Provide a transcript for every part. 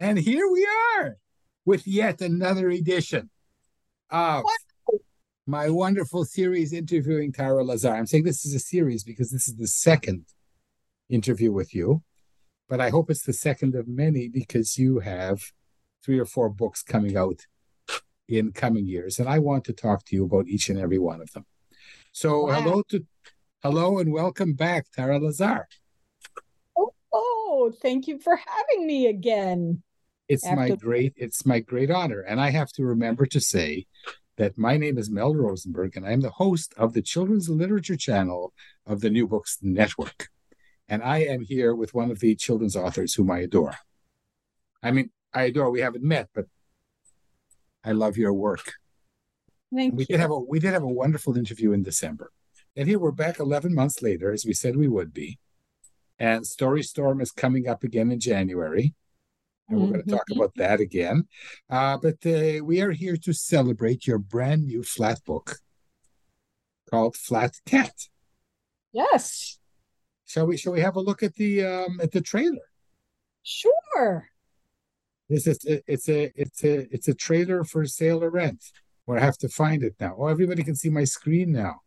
And here we are with yet another edition of my wonderful series interviewing Tara Lazar. I'm saying this is a series because this is the second interview with you, but I hope it's the second of many because you have three or four books coming out in coming years, and I want to talk to you about each and every one of them. So, Wow. hello to hello and welcome back, Tara Lazar. Oh, oh, thank you for having me again. It's my great it's my great honor. And I have to remember to say that my name is Mel Rosenberg and I'm the host of the Children's Literature channel of the New Books Network. And I am here with one of the children's authors whom I adore. I mean, I adore, we haven't met, but I love your work. Thank We you. did have a we did have a wonderful interview in December. And here we're back 11 months later, as we said we would be. And Storystorm is coming up again in January. And we're going to talk Mhm. about that again. Uh, but uh, we are here to celebrate your brand new flat book called Flat Cat. Yes, Shall we shall we have a look at the um, at the trailer? sure. This is it's a it's a it's a trailer for sale or rent. Where I have to find it now. Oh, everybody can see my screen now.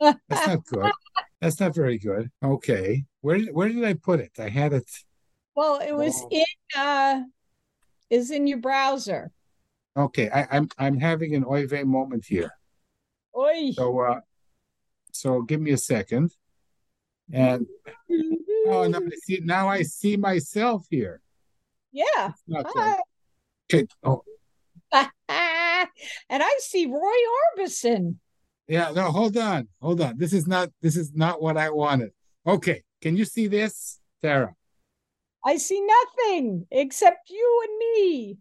That's not good. That's not very good. Okay. Where where did I put it? I had it. Well, it was Oh. in uh is in your browser. Okay, I, I'm I'm having an oy vey moment here. Oi. So uh so give me a second. And oh no, I see now I see myself here. Yeah. It's not good. Hi. Okay. Oh and I see Roy Orbison. yeah, no, hold on. Hold on. This is not this is not what I wanted. Okay. Can you see this, Tara? I see nothing except you and me.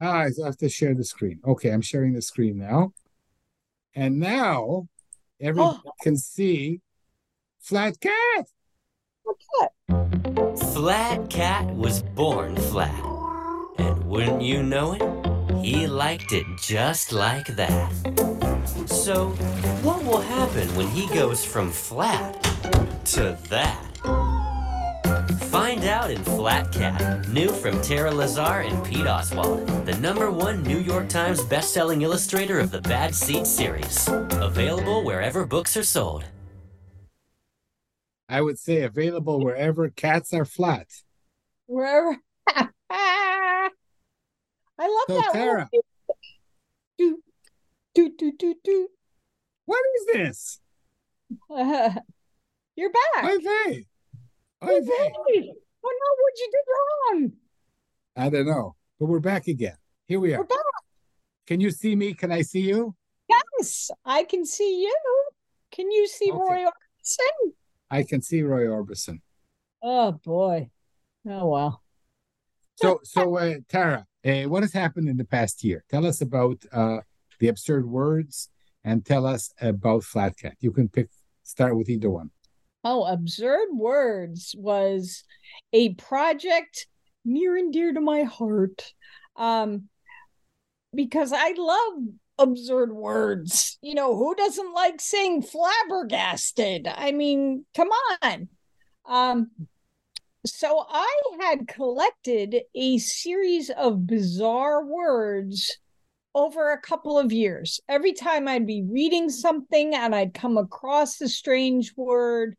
Ah, I have to share the screen. Okay, I'm sharing the screen now. And now everyone Oh. can see Flat Cat. Flat Cat was born flat. And wouldn't you know it? He liked it just like that. So, what will happen when he goes from flat to that? Find out in Flat Cat, new from Tara Lazar and Pete Oswald, the number one New York Times best-selling illustrator of the Bad Seed series. Available wherever books are sold. I would say available wherever cats are flat. Wherever. I love So, that. Tara. little- Do, do, do, do, What is this? do. You're back. Oy vey. Hey, Oh no, what'd you do wrong? I don't know, but we're back again. Here we are. We're back. Can you see me? Can I see you? Yes, I can see you. Can you see Okay. Roy Orbison? I can see Roy Orbison. Oh boy. Oh well. So, so uh, Tara, uh, what has happened in the past year? Tell us about uh, the absurd words and tell us about Flat Cat. You can pick, start with either one. Oh, Absurd Words was a project near and dear to my heart. Um, because I love absurd words. You know, who doesn't like saying flabbergasted? I mean, come on. Um, so I had collected a series of bizarre words over a couple of years. Every time I'd be reading something and I'd come across a strange word,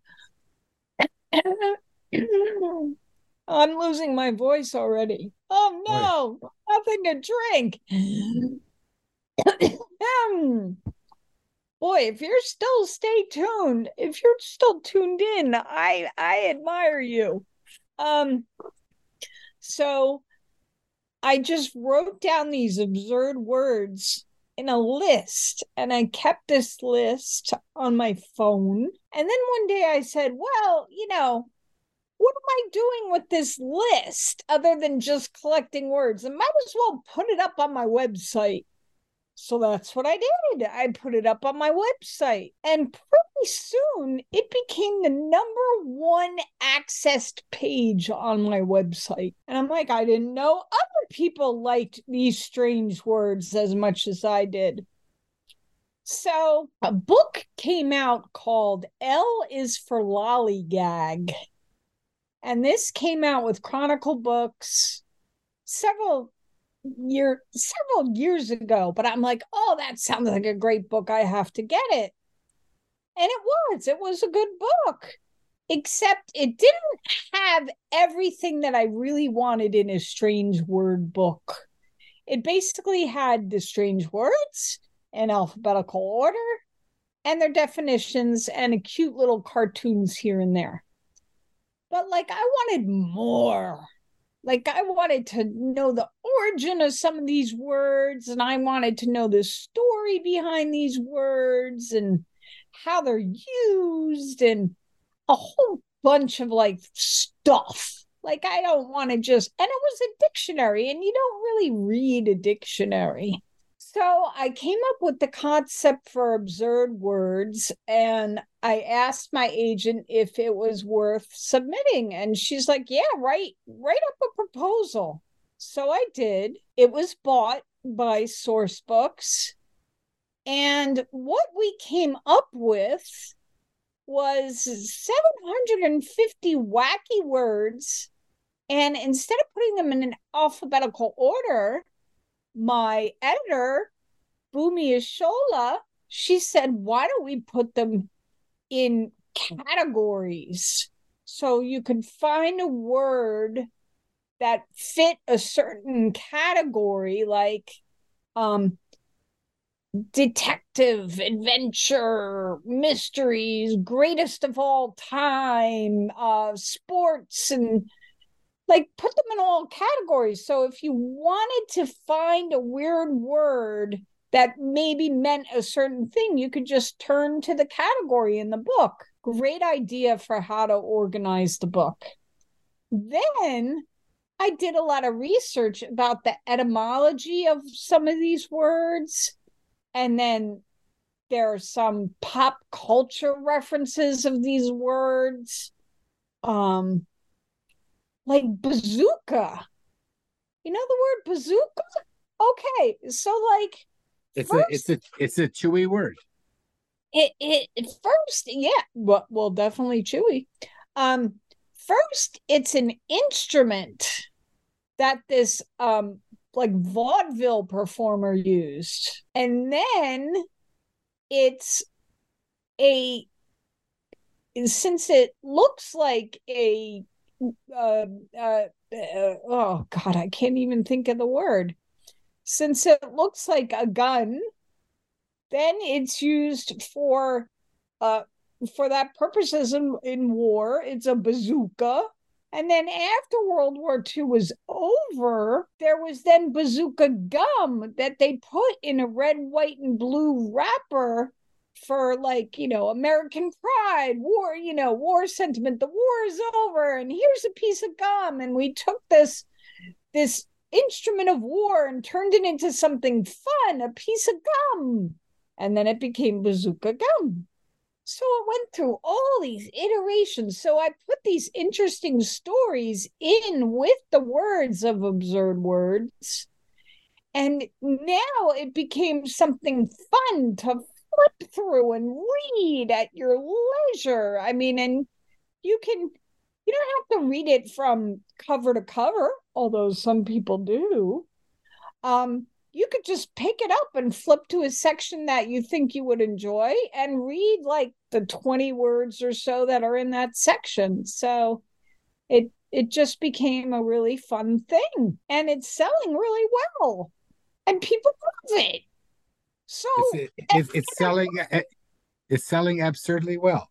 I'm losing my voice already. Oh no, nothing to drink. um, boy, if you're still stay tuned, if you're still tuned in, I I admire you. Um so I just wrote down these absurd words in a list and I kept this list on my phone. And then one day I said, well, you know, what am I doing with this list other than just collecting words? I might as well put it up on my website. So that's what I did. I put it up on my website. And pretty soon it became the number one accessed page on my website. And I'm like, I didn't know other people liked these strange words as much as I did. So a book came out called L is for Lollygag. And this came out with Chronicle Books several year several years ago, but I'm like, oh, that sounds like a great book. I have to get it. And it was. It was a good book. Except it didn't have everything that I really wanted in a strange word book. It basically had the strange words in alphabetical order and their definitions and a cute little cartoons here and there. But like I wanted more like I wanted to know the origin of some of these words and I wanted to know the story behind these words and how they're used and a whole bunch of like stuff. Like I don't want to just and it was a dictionary and you don't really read a dictionary. So I came up with the concept for absurd words and I asked my agent if it was worth submitting. And she's like, Yeah, write write up a proposal. So I did. It was bought by Sourcebooks. And what we came up with was 750 wacky words. And instead of putting them in an alphabetical order, my editor, Bumi Ishola, she said, why don't we put them in categories so you can find a word that fit a certain category like um detective adventure mysteries greatest of all time uh sports and like put them in all categories. So if you wanted to find a weird word that maybe meant a certain thing, you could just turn to the category in the book. Great idea for how to organize the book. Then I did a lot of research about the etymology of some of these words. And then there are some pop culture references of these words. Um, like bazooka. You know the word bazooka? Okay, so like it's first, a it's a it's a chewy word. It it first, yeah, well, well, definitely chewy. Um, first, it's an instrument that this um like vaudeville performer used, and then it's a since it looks like a uh, uh, uh, oh god i can't even think of the word. Since it looks like a gun then it's used for uh for that purposes in, in war. It's a bazooka. And then after world war ii was over there was then bazooka gum that they put in a red white and blue wrapper for like you know american pride war you know war sentiment the war is over and here's a piece of gum. And we took this this instrument of war and turned it into something fun a piece of gum. And then it became bazooka gum. So it went through all these iterations. So i put these interesting stories in with the words of absurd words. And now it became something fun to flip through and read at your leisure. I mean, and you can, you don't have to read it from cover to cover, although some people do. Um, you could just pick it up and flip to a section that you think you would enjoy and read like the 20 words or so that are in that section. So it it just became a really fun thing and it's selling really well and people love it. So it's, it, it's selling it's selling absurdly well.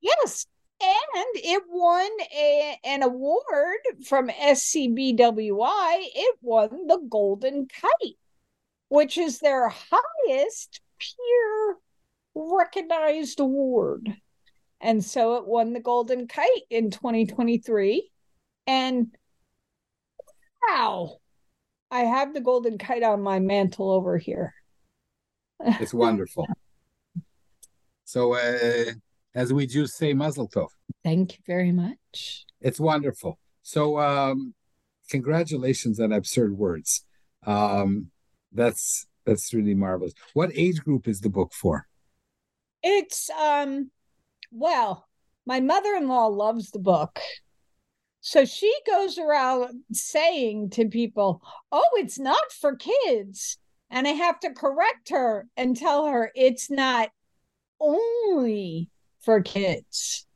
Yes, and it won a, an award from SCBWI. It won the Golden Kite, which is their highest peer recognized award. And so it won the Golden Kite in 2023. And wow, I have the Golden Kite on my mantle over here. It's wonderful. so, uh, as we Jews say, Mazel Tov. Thank you very much. It's wonderful. So, um, congratulations on absurd words. Um, that's that's really marvelous. What age group is the book for? It's um, well, my mother-in-law loves the book. So she goes around saying to people, "Oh, it's not for kids." And I have to correct her and tell her it's not only for kids.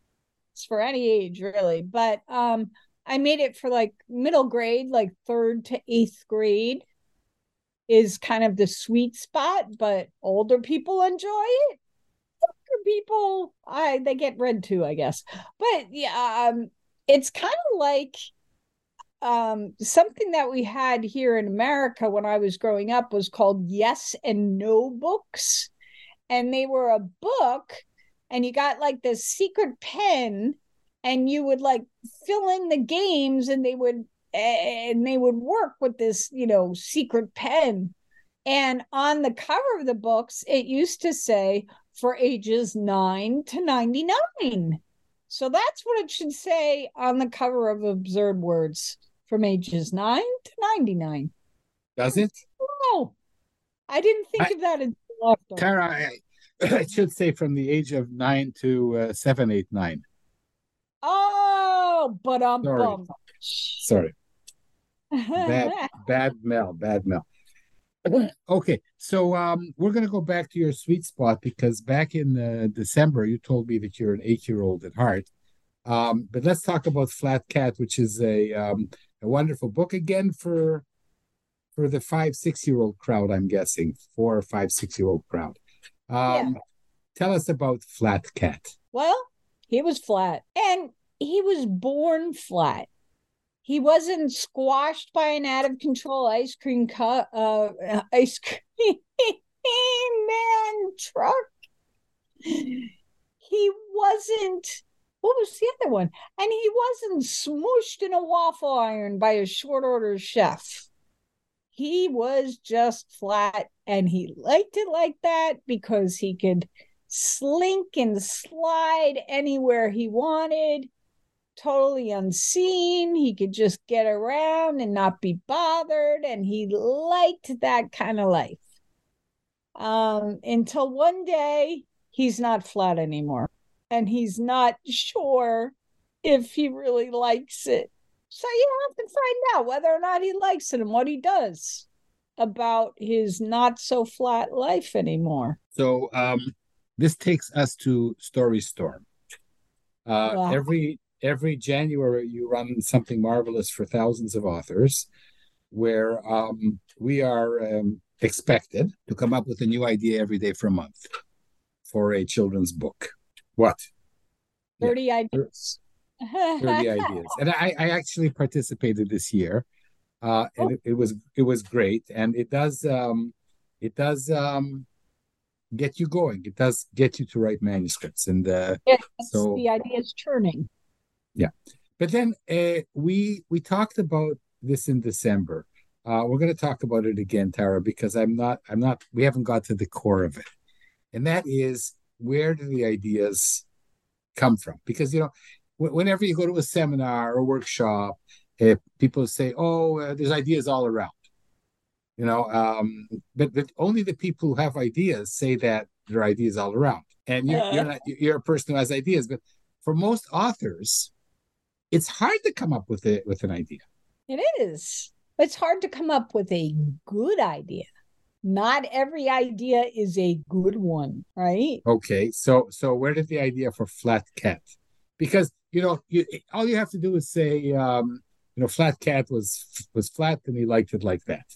It's for any age really, but um I made it for like middle grade, like 3rd to 8th grade is kind of the sweet spot, but older people enjoy it. Younger people, I they get read too, I guess. But yeah, um it's kind of like um, something that we had here in America when I was growing up was called Yes and No books. And they were a book and you got like this secret pen and you would like fill in the games and they would and they would work with this you know secret pen. And on the cover of the books it used to say for ages 9 to 99 so that's what it should say on the cover of absurd words from ages 9 to 99 does it no i didn't think I, of that until after. Tara, I should say from the age of nine to uh, seven, eight, nine. Oh, but I'm sorry. Sorry. bad, bad Mel, bad Mel. okay, so um, we're going to go back to your sweet spot because back in uh, December you told me that you're an eight-year-old at heart. Um, but let's talk about Flat Cat, which is a um, a wonderful book again for for the five six year old crowd. I'm guessing four or five six year old crowd. Um, yeah. Tell us about Flat Cat. Well, he was flat and he was born flat. He wasn't squashed by an out of control ice cream cut uh ice cream man truck. He wasn't what was the other one? And he wasn't smooshed in a waffle iron by a short order chef. He was just flat and he liked it like that because he could slink and slide anywhere he wanted totally unseen. He could just get around and not be bothered and he liked that kind of life. Um until one day he's not flat anymore and he's not sure if he really likes it so you have to find out whether or not he likes it and what he does about his not so flat life anymore. So um, this takes us to Storystorm. Uh, wow. Every every January, you run something marvelous for thousands of authors, where um, we are um, expected to come up with a new idea every day for a month for a children's book. What? Thirty yeah. ideas. 30 ideas. And I, I actually participated this year. Uh, and oh. it, it, was it was great. And it does um, it does um, get you going. It does get you to write manuscripts. And uh, yes, so the idea is churning. Yeah. But then uh, we we talked about this in December. Uh, we're going to talk about it again, Tara, because I'm not I'm not we haven't got to the core of it, and that is where do the ideas come from? Because you know whenever you go to a seminar or workshop, if people say, "Oh, uh, there's ideas all around," you know, um, but but only the people who have ideas say that there are ideas all around, and you're, you're not you're a person who has ideas. But for most authors, it's hard to come up with it with an idea. It is. It's hard to come up with a good idea. Not every idea is a good one, right? Okay, so so where did the idea for Flat Cat because you know you all you have to do is say um, you know flat cat was was flat and he liked it like that.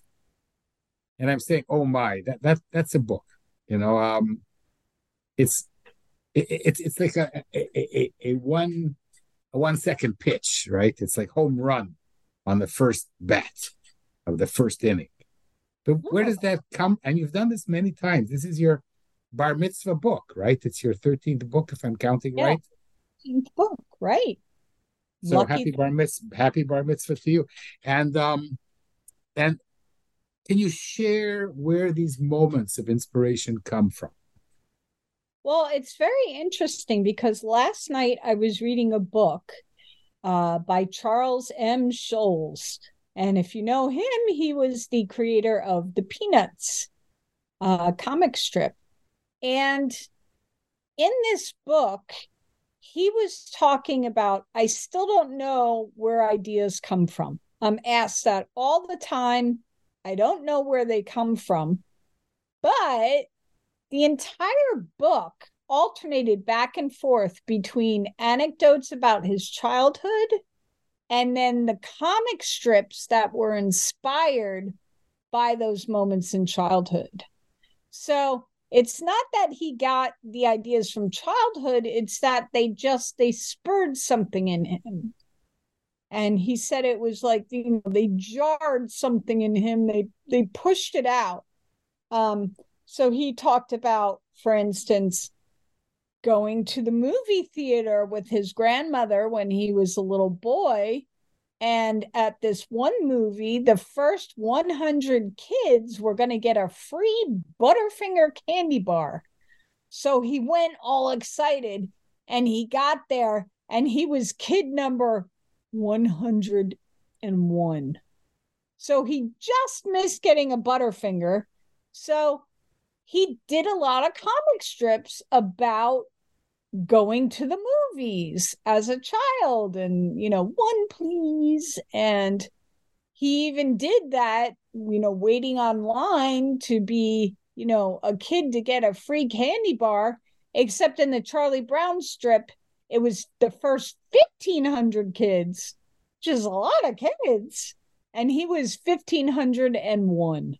And i'm saying oh my that that that's a book you know um it's it, it's it's like a a, a a one a one second pitch right? It's like home run on the first bat of the first inning but where does that come and you've done this many times this is your bar mitzvah book right it's your 13th book if i'm counting Yeah. right book, right? So Lucky happy bar mitzvah, happy bar mitzvah to you. And um, and can you share where these moments of inspiration come from? Well, it's very interesting because last night I was reading a book uh, by Charles M. Schulz. And if you know him, he was the creator of the Peanuts uh, comic strip. And in this book, he was talking about I still don't know where ideas come from. I'm asked that all the time. I don't know where they come from. But the entire book alternated back and forth between anecdotes about his childhood and then the comic strips that were inspired by those moments in childhood. So it's not that he got the ideas from childhood, it's that they just they spurred something in him. And he said it was like you know they jarred something in him, they they pushed it out. Um so he talked about, for instance, going to the movie theater with his grandmother when he was a little boy. And at this one movie, the first 100 kids were going to get a free Butterfinger candy bar. So he went all excited and he got there and he was kid number 101. So he just missed getting a Butterfinger. So he did a lot of comic strips about going to the movies as a child and you know one please. And he even did that you know waiting online to be you know a kid to get a free candy bar except in the charlie brown strip it was the first 1500 kids is a lot of kids. And he was 1501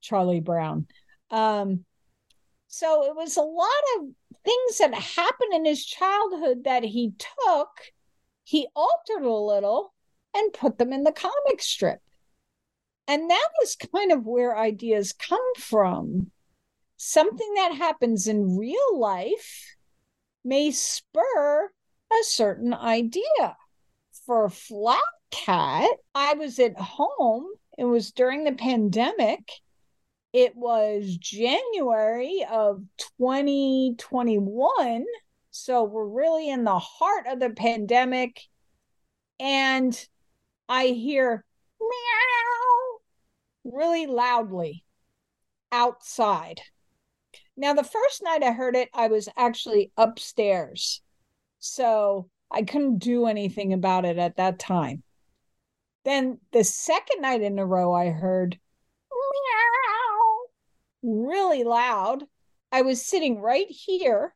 charlie brown. Um so it was a lot of things that happened in his childhood that he took, he altered a little and put them in the comic strip. And that was kind of where ideas come from. Something that happens in real life may spur a certain idea. For Flat Cat, I was at home, it was during the pandemic it was January of 2021. So we're really in the heart of the pandemic. And I hear meow really loudly outside. Now, the first night I heard it, I was actually upstairs. So I couldn't do anything about it at that time. Then the second night in a row, I heard meow really loud. I was sitting right here,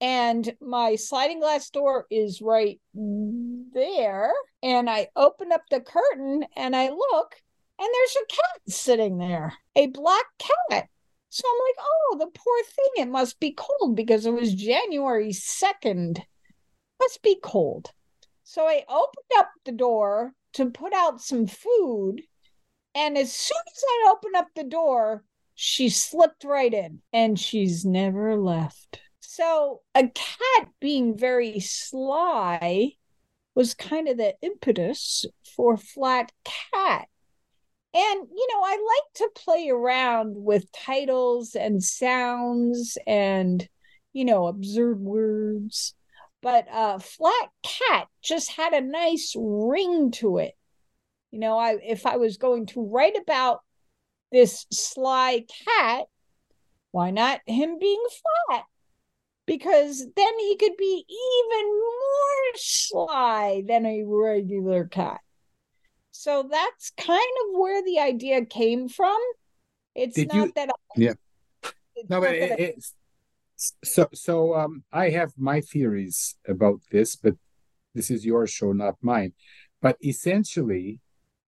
and my sliding glass door is right there. And I open up the curtain and I look, and there's a cat sitting there, a black cat. So I'm like, oh, the poor thing, it must be cold because it was January 2nd. Must be cold. So I opened up the door to put out some food. And as soon as I opened up the door, she slipped right in and she's never left. So a cat being very sly was kind of the impetus for Flat Cat. And, you know, I like to play around with titles and sounds and, you know, absurd words. But uh, Flat Cat just had a nice ring to it. You know, I if I was going to write about this sly cat, why not him being flat? Because then he could be even more sly than a regular cat. So that's kind of where the idea came from. It's Did not you- that I, Yeah. No, but it, I- it's So, so um, I have my theories about this, but this is your show, not mine. But essentially,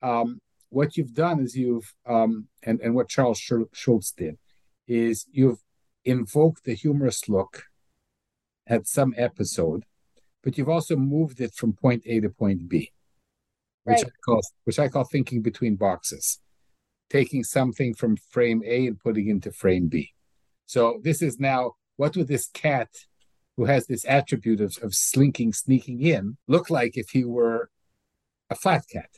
um, what you've done is you've um, and and what Charles Schulz did is you've invoked the humorous look at some episode, but you've also moved it from point A to point B, which right. I call which I call thinking between boxes, taking something from frame A and putting into frame B. So this is now what would this cat who has this attribute of, of slinking, sneaking in, look like if he were a flat cat?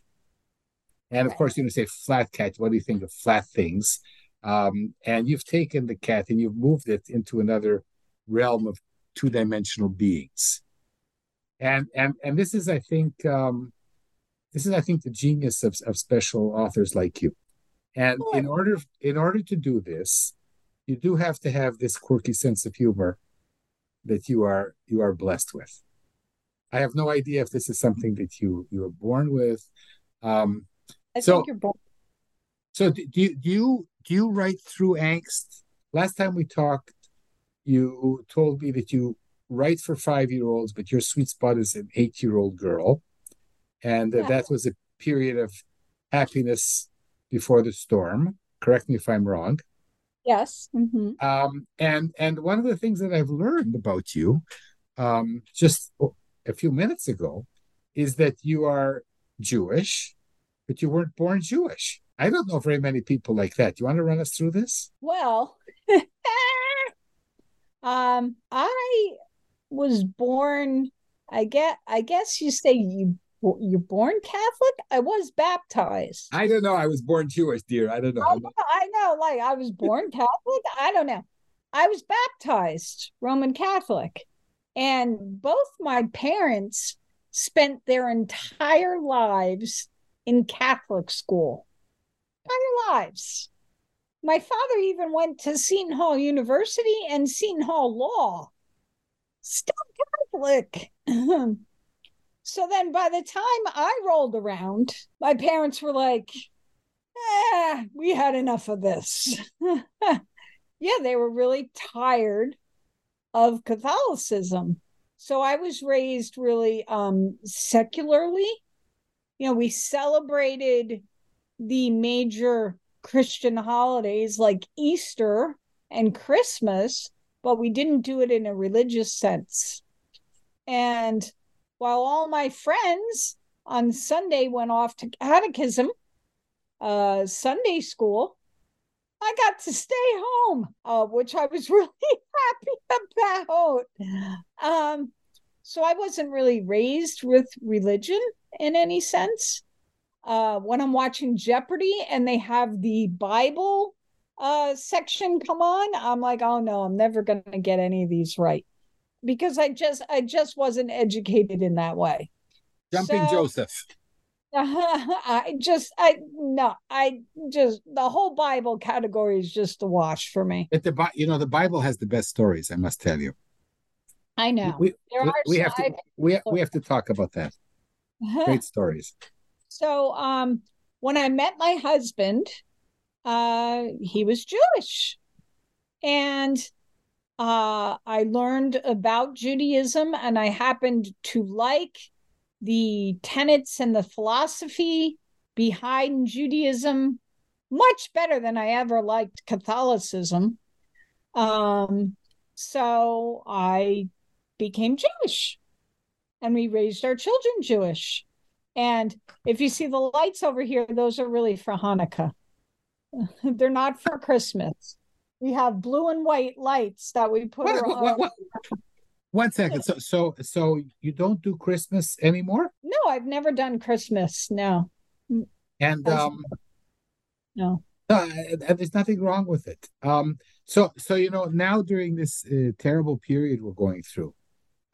And of course, you're going to say flat cat. What do you think of flat things? Um, and you've taken the cat and you've moved it into another realm of two-dimensional beings. And and and this is, I think, um, this is, I think, the genius of, of special authors like you. And in order in order to do this, you do have to have this quirky sense of humor that you are you are blessed with. I have no idea if this is something that you you were born with. Um, I so, think you're born. So do you do you do you write through angst? Last time we talked, you told me that you write for five year olds, but your sweet spot is an eight year old girl, and yeah. that was a period of happiness before the storm. Correct me if I'm wrong. Yes. Mm-hmm. Um, and and one of the things that I've learned about you, um, just a few minutes ago, is that you are Jewish, but you weren't born Jewish. I don't know very many people like that. Do you want to run us through this? Well, um, I was born. I get. I guess you say you you're born Catholic? I was baptized. I don't know. I was born Jewish, dear. I don't know. I know, I know like I was born Catholic. I don't know. I was baptized Roman Catholic. And both my parents spent their entire lives in Catholic school. Entire lives. My father even went to Seton Hall University and Seton Hall Law. Still Catholic. So then by the time I rolled around, my parents were like, eh, we had enough of this. yeah, they were really tired of Catholicism. So I was raised really um, secularly. You know, we celebrated the major Christian holidays like Easter and Christmas, but we didn't do it in a religious sense. And while all my friends on Sunday went off to catechism, uh, Sunday school, I got to stay home, uh, which I was really happy about. Um, so I wasn't really raised with religion in any sense. Uh, when I'm watching Jeopardy and they have the Bible uh, section come on, I'm like, oh no, I'm never going to get any of these right because I just I just wasn't educated in that way. Jumping so, Joseph. I just I no I just the whole Bible category is just a wash for me. But the you know the Bible has the best stories. I must tell you. I know we, we, we have to we we have to talk about that. Great stories. So um when I met my husband, uh he was Jewish, and uh, I learned about Judaism and I happened to like the tenets and the philosophy behind Judaism much better than I ever liked Catholicism. Um, so I became Jewish and we raised our children Jewish. And if you see the lights over here, those are really for Hanukkah. They're not for Christmas. We have blue and white lights that we put what, what, what, one second. So so so you don't do christmas anymore? No i've never done christmas no. And um no. Uh, there's nothing wrong with it. Um so so you know now during this uh, terrible period we're going through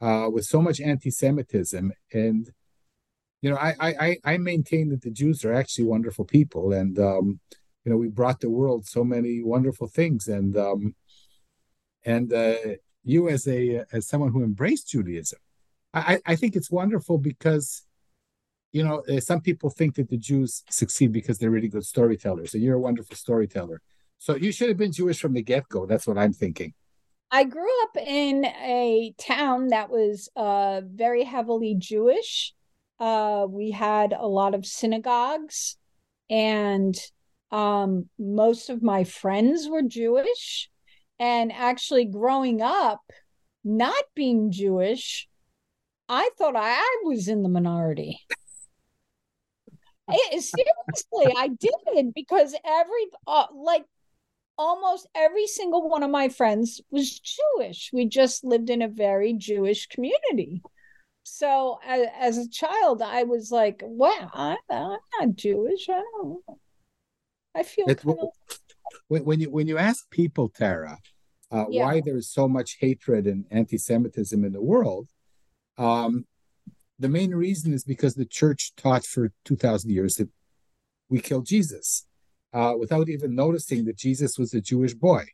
uh with so much anti-semitism. And you know I, I i maintain that the jews are actually wonderful people. And um you know we brought the world so many wonderful things. And um and uh you as a as someone who embraced judaism i i think it's wonderful because you know uh, some people think that the jews succeed because they're really good storytellers. And you're a wonderful storyteller. So you should have been jewish from the get-go. That's what i'm thinking I grew up in a town that was uh, very heavily Jewish. Uh, we had a lot of synagogues, and um, most of my friends were Jewish. And actually, growing up, not being Jewish, I thought I was in the minority. It, seriously, I did because every uh, like almost every single one of my friends was Jewish. We just lived in a very Jewish community. So as, as a child, I was like, "Wow, I, am not Jewish. I don't. I feel kind of... when, when you when you ask people, Tara, uh, yeah. why there is so much hatred and anti-Semitism in the world, um, the main reason is because the church taught for 2,000 years that we killed Jesus uh, without even noticing that Jesus was a Jewish boy.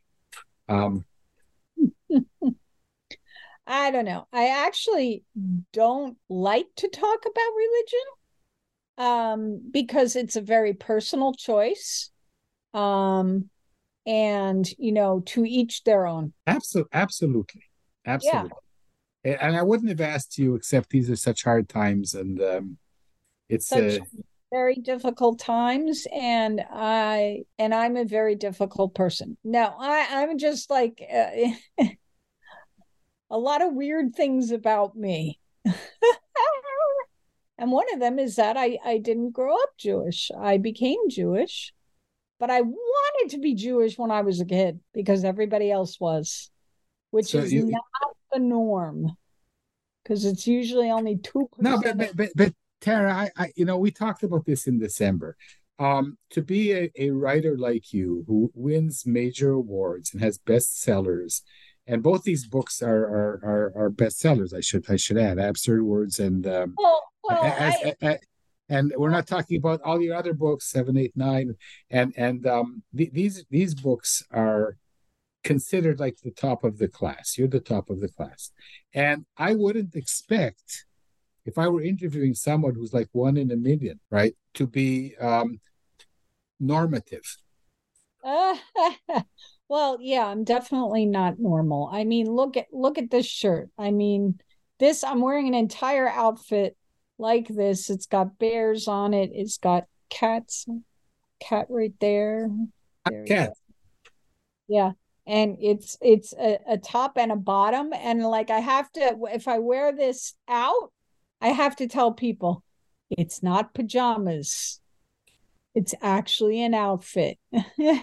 Um, I don't know. I actually don't like to talk about religion um, because it's a very personal choice. Um, and, you know, to each their own. Absolutely. Absolutely. Absolutely. Yeah. And I wouldn't have asked you, except these are such hard times. And um, it's. Such- uh, very difficult times and i and i'm a very difficult person. No i i'm just like uh, a lot of weird things about me. And one of them is that i i didn't grow up jewish. I became jewish but i wanted to be jewish when i was a kid because everybody else was which so is you, not the norm because it's usually only two no but, but, but Tara, I, I, you know, we talked about this in December. Um, to be a, a writer like you who wins major awards and has bestsellers, and both these books are are are, are bestsellers. I should I should add absurd words and um, well, well, as, I... as, and we're not talking about all your other books seven eight nine and and um, th- these these books are considered like the top of the class. You're the top of the class, and I wouldn't expect if I were interviewing someone who's like one in a million, right, to be um, normative. Uh, well, yeah, I'm definitely not normal. I mean, look at look at this shirt. I mean, this I'm wearing an entire outfit like this. It's got bears on it. It's got cats, cat right there. there cat. Yeah and it's it's a, a, top and a bottom and like i have to if i wear this out I have to tell people it's not pajamas. It's actually an outfit. and they're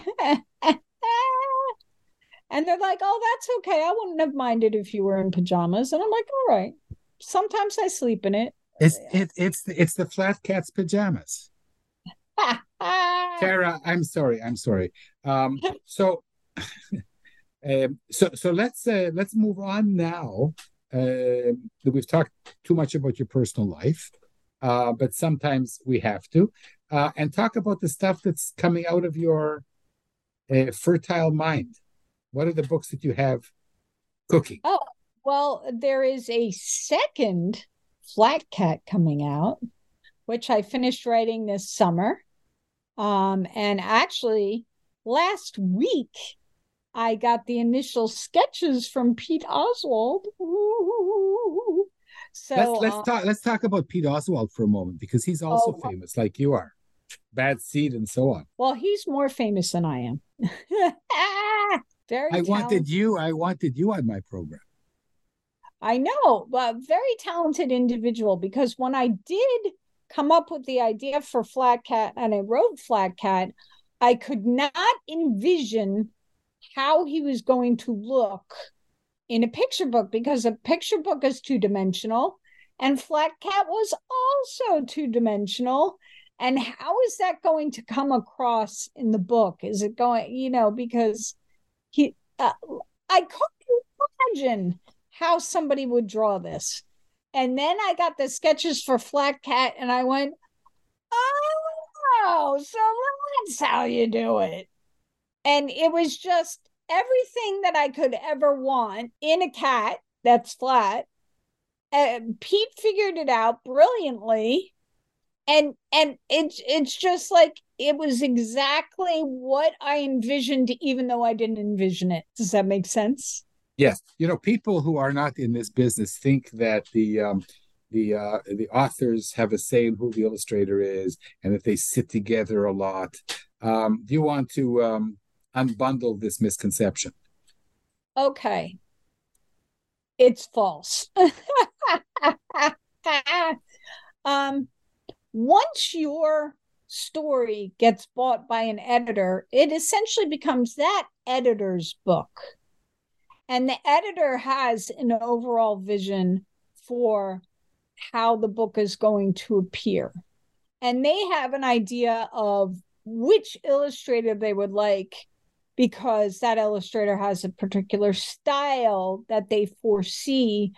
like, oh, that's okay. I wouldn't have minded if you were in pajamas. And I'm like, all right. Sometimes I sleep in it. It's it, it's it's the flat cat's pajamas. Tara, I'm sorry. I'm sorry. Um, so, um, so so let's uh, let's move on now uh, we've talked too much about your personal life, uh, but sometimes we have to, uh, and talk about the stuff that's coming out of your uh, fertile mind. What are the books that you have cooking? Oh, well, there is a second Flat Cat coming out, which I finished writing this summer. Um, and actually, last week I got the initial sketches from Pete Oswald. Ooh. So let's let's uh, talk let's talk about Pete Oswald for a moment because he's also oh, famous like you are. Bad seed and so on. Well, he's more famous than I am. very I talented. wanted you I wanted you on my program. I know, but very talented individual because when I did come up with the idea for Flat Cat and I wrote Flat Cat, I could not envision how he was going to look in a picture book because a picture book is two dimensional and Flat Cat was also two dimensional. And how is that going to come across in the book? Is it going, you know, because he, uh, I couldn't imagine how somebody would draw this. And then I got the sketches for Flat Cat and I went, oh, so that's how you do it and it was just everything that I could ever want in a cat that's flat. Pete figured it out brilliantly. And and it's it's just like it was exactly what I envisioned, even though I didn't envision it. Does that make sense? Yes, you know, people who are not in this business think that the um, the uh, the authors have a say in who the illustrator is, and that they sit together a lot. Um, do you want to um, unbundle this misconception? Okay, it's false. um, once your story gets bought by an editor, it essentially becomes that editor's book. And the editor has an overall vision for how the book is going to appear. And they have an idea of which illustrator they would like because that illustrator has a particular style that they foresee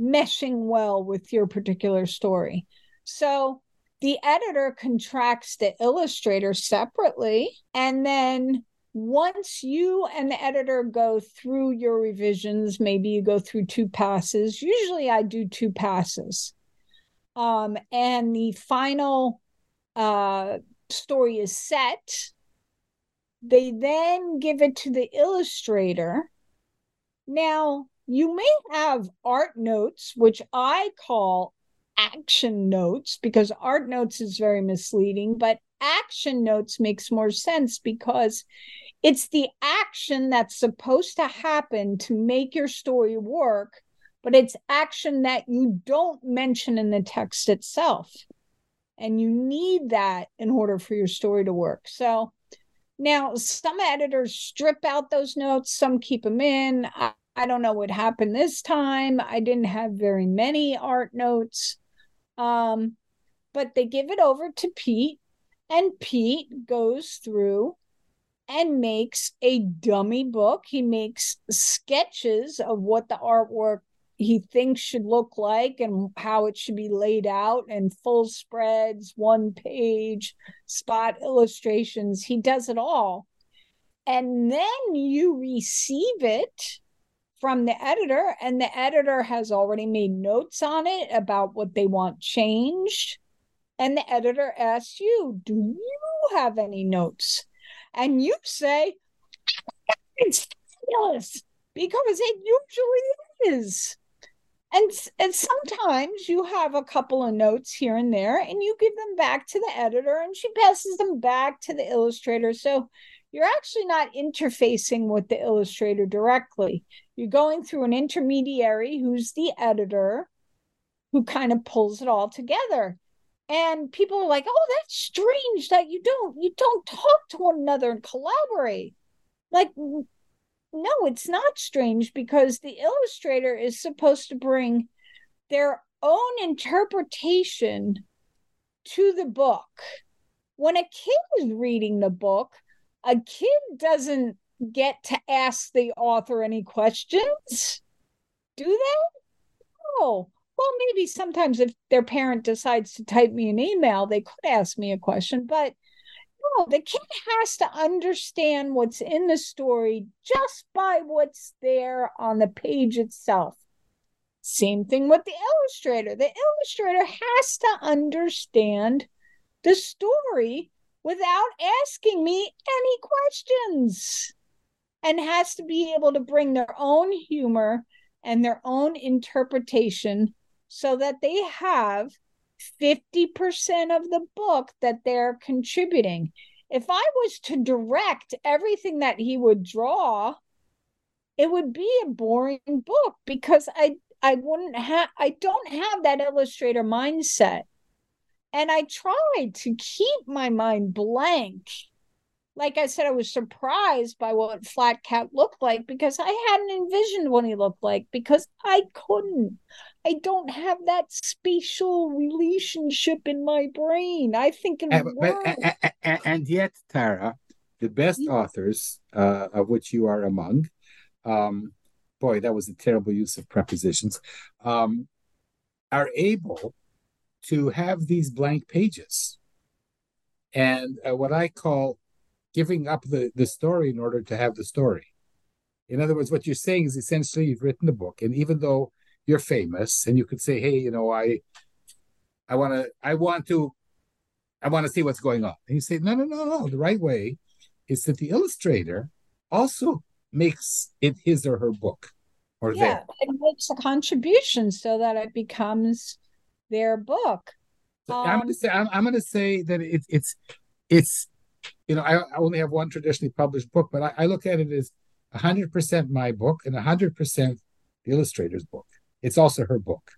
meshing well with your particular story. So the editor contracts the illustrator separately and then once you and the editor go through your revisions, maybe you go through two passes. Usually I do two passes. Um, and the final uh, story is set. They then give it to the illustrator. Now, you may have art notes, which I call action notes because art notes is very misleading, but action notes makes more sense because it's the action that's supposed to happen to make your story work, but it's action that you don't mention in the text itself. And you need that in order for your story to work. So now some editors strip out those notes, some keep them in. I, I don't know what happened this time. I didn't have very many art notes. Um, but they give it over to Pete, and Pete goes through and makes a dummy book. He makes sketches of what the artwork he thinks should look like and how it should be laid out and full spreads, one page, spot illustrations. He does it all. And then you receive it from the editor, and the editor has already made notes on it about what they want changed. And the editor asks you, Do you have any notes? And you say, It's fabulous because it usually is. And, and sometimes you have a couple of notes here and there, and you give them back to the editor, and she passes them back to the illustrator. So you're actually not interfacing with the illustrator directly. You're going through an intermediary who's the editor who kind of pulls it all together. And people are like, "Oh, that's strange that you don't you don't talk to one another and collaborate." Like no, it's not strange because the illustrator is supposed to bring their own interpretation to the book. When a kid is reading the book, a kid doesn't get to ask the author any questions, do they? Oh, well, maybe sometimes if their parent decides to type me an email, they could ask me a question, but no, the kid has to understand what's in the story just by what's there on the page itself. Same thing with the illustrator. The illustrator has to understand the story without asking me any questions and has to be able to bring their own humor and their own interpretation so that they have 50% of the book that they're contributing. If I was to direct everything that he would draw, it would be a boring book because I I wouldn't have I don't have that illustrator mindset. And I tried to keep my mind blank. Like I said, I was surprised by what Flat Cat looked like because I hadn't envisioned what he looked like because I couldn't. I don't have that spatial relationship in my brain. I think in and, but, and, and, yet, Tara, the best yeah. authors, uh, of which you are among, um, boy, that was a terrible use of prepositions, um, are able to have these blank pages. And uh, what I call giving up the, the story in order to have the story. In other words, what you're saying is essentially you've written a book, and even though you're famous, and you could say, "Hey, you know, I, I want to, I want to, I want to see what's going on," and you say, "No, no, no, no. The right way is that the illustrator also makes it his or her book. or yeah, their. it makes a contribution so that it becomes their book. I'm Um, gonna say I'm, I'm gonna say that it's it's it's you know I, I only have one traditionally published book, but I, I look at it as hundred percent my book and hundred percent the illustrator's book. It's also her book,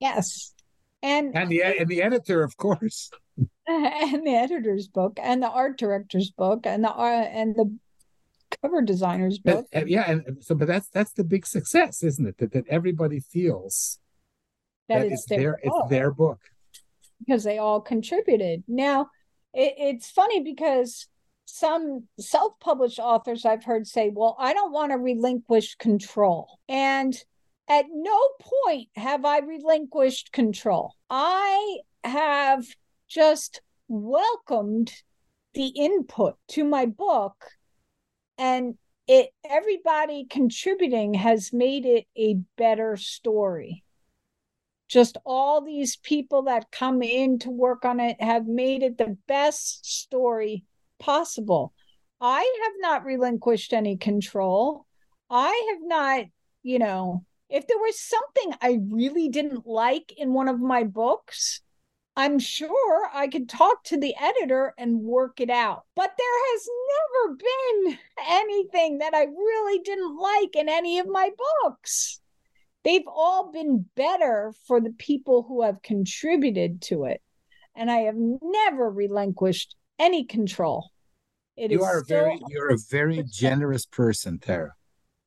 yes, and and the and the editor, of course. and the editor's book and the art director's book and the uh, and the cover designer's book. yeah, and so but that's that's the big success, isn't it? That that everybody feels that that it's their their book. it's their book. because they all contributed. Now, it, it's funny because some self published authors I've heard say, Well, I don't want to relinquish control. And at no point have I relinquished control. I have just welcomed the input to my book and it everybody contributing has made it a better story just all these people that come in to work on it have made it the best story possible. I have not relinquished any control. I have not, you know, if there was something I really didn't like in one of my books, I'm sure I could talk to the editor and work it out. But there has never been anything that I really didn't like in any of my books they've all been better for the people who have contributed to it. And I have never relinquished any control. It You is are very you're a very generous person, Tara.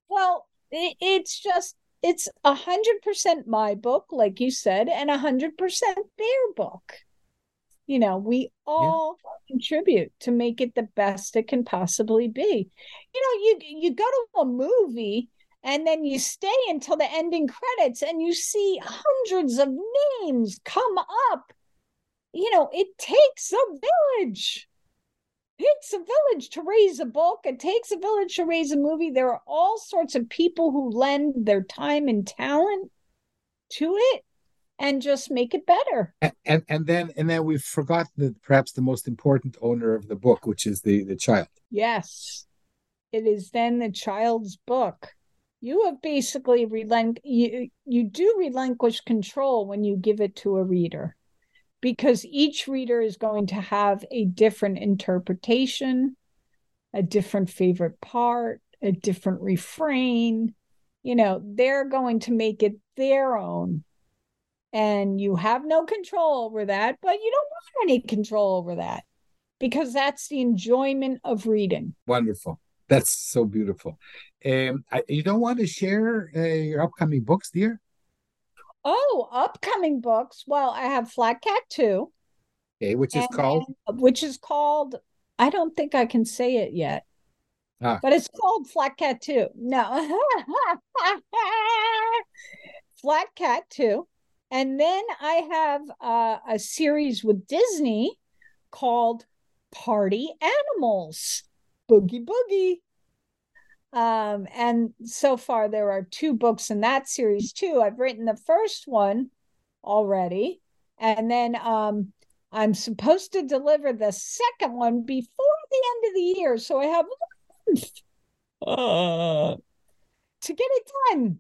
well, it, it's just it's a hundred percent my book, like you said, and a hundred percent their book. You know, we all contribute to make it the best it can possibly be. You know, you you go to a movie and then you stay until the ending credits and you see hundreds of names come up. You know, it takes a village. It takes a village to raise a book. It takes a village to raise a movie. There are all sorts of people who lend their time and talent to it and just make it better. And, and and then and then we've forgotten that perhaps the most important owner of the book, which is the the child. Yes. It is then the child's book. You have basically relent you you do relinquish control when you give it to a reader because each reader is going to have a different interpretation, a different favorite part, a different refrain. You know, they're going to make it their own. And you have no control over that, but you don't want any control over that because that's the enjoyment of reading. Wonderful. That's so beautiful. Um, I, you don't want to share uh, your upcoming books, dear? Oh, upcoming books. Well, I have Flat Cat 2, Okay, which is and called which is called I don't think I can say it yet. Ah. But it's called Flat Cat 2. No. Flat Cat 2. And then I have uh, a series with Disney called Party Animals. Boogie Boogie. Um, and so far there are two books in that series too. I've written the first one already, and then um, I'm supposed to deliver the second one before the end of the year. So I have uh, to get it done.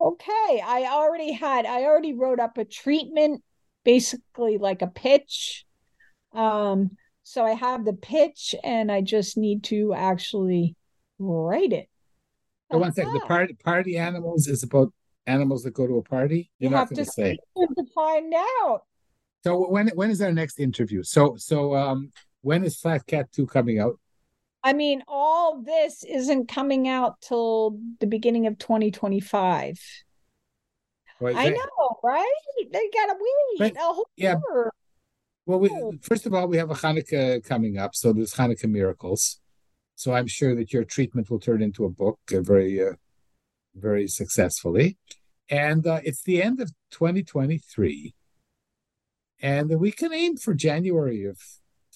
Okay, I already had, I already wrote up a treatment, basically like a pitch. Um, so I have the pitch and I just need to actually write it. So one second. The party party animals is about animals that go to a party. You You're have not to going to say. to find out. So when when is our next interview? So so um when is Flat Cat Two coming out? I mean, all this isn't coming out till the beginning of 2025. Or is I know, right? They gotta wait But- a whole yeah. year. Well, we, Oh. first of all, we have a Hanukkah coming up, so there's Hanukkah miracles. So I'm sure that your treatment will turn into a book uh, very, uh, very successfully. And uh, it's the end of 2023, and we can aim for January of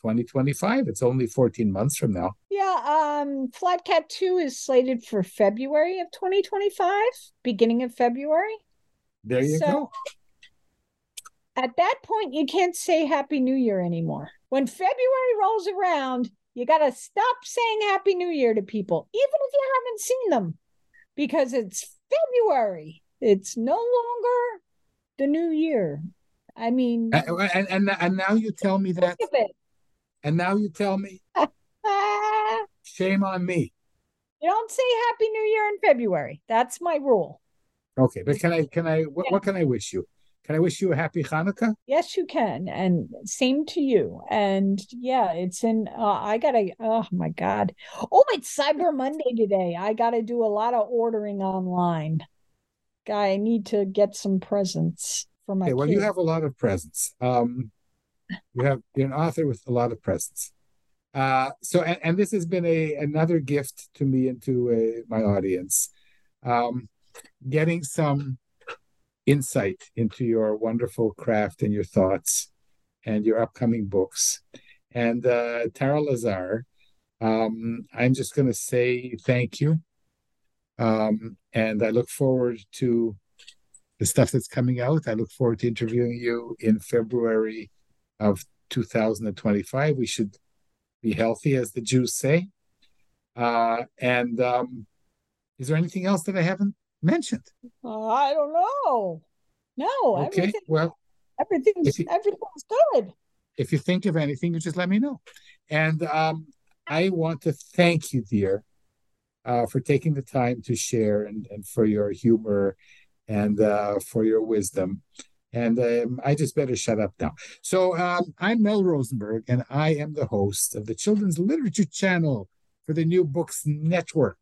2025. It's only 14 months from now. Yeah, um, Flat Cat 2 is slated for February of 2025, beginning of February. There you So- go. At that point, you can't say Happy New Year anymore. When February rolls around, you got to stop saying Happy New Year to people, even if you haven't seen them. because it's February. It's no longer the new year. I mean, and, and, and, now you tell me that. And now you tell me. Shame on me. you don't say Happy New Year in February. That's my rule. Okay, but can I can I what, what can I wish you? Can I wish you a happy Hanukkah? Yes, you can, and same to you. And yeah, it's in. Uh, I gotta. Oh my god! Oh, it's Cyber Monday today. I gotta do a lot of ordering online. Guy, I need to get some presents for my Okay, well, kids. you have a lot of presents. Um, you have you're an author with a lot of presents. Uh, so and, and this has been a another gift to me and to uh, my audience. Um, getting some insight into your wonderful craft and your thoughts and your upcoming books. And uh, Tara Lazar, um, I'm just going to say thank you. Um, and I look forward to the stuff that's coming out. I look forward to interviewing you in February of 2025. We should be healthy, as the Jews say. Uh, and um, is there anything else that I haven't mentioned? Uh, I don't know. No, Okay, everything, well, everything's you- everything's good. if you think of anything, you just let me know. And um, I want to thank you, dear, uh, for taking the time to share and, and for your humor and uh, for your wisdom. And um, I just better shut up now. So um, I'm Mel Rosenberg, and I am the host of the Children's Literature Channel for the New Books Network.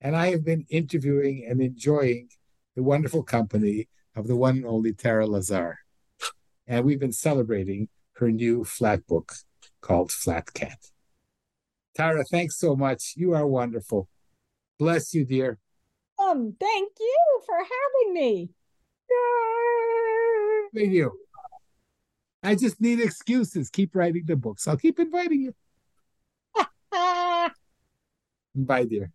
And I have been interviewing and enjoying the wonderful company of the one and only Tara Lazar. And we've been celebrating her new flat book called Flat Cat. Tara, thanks so much. You are wonderful. Bless you, dear. Um, thank you for having me. Thank you. I just need excuses. Keep writing the books. I'll keep inviting you. Bye, dear.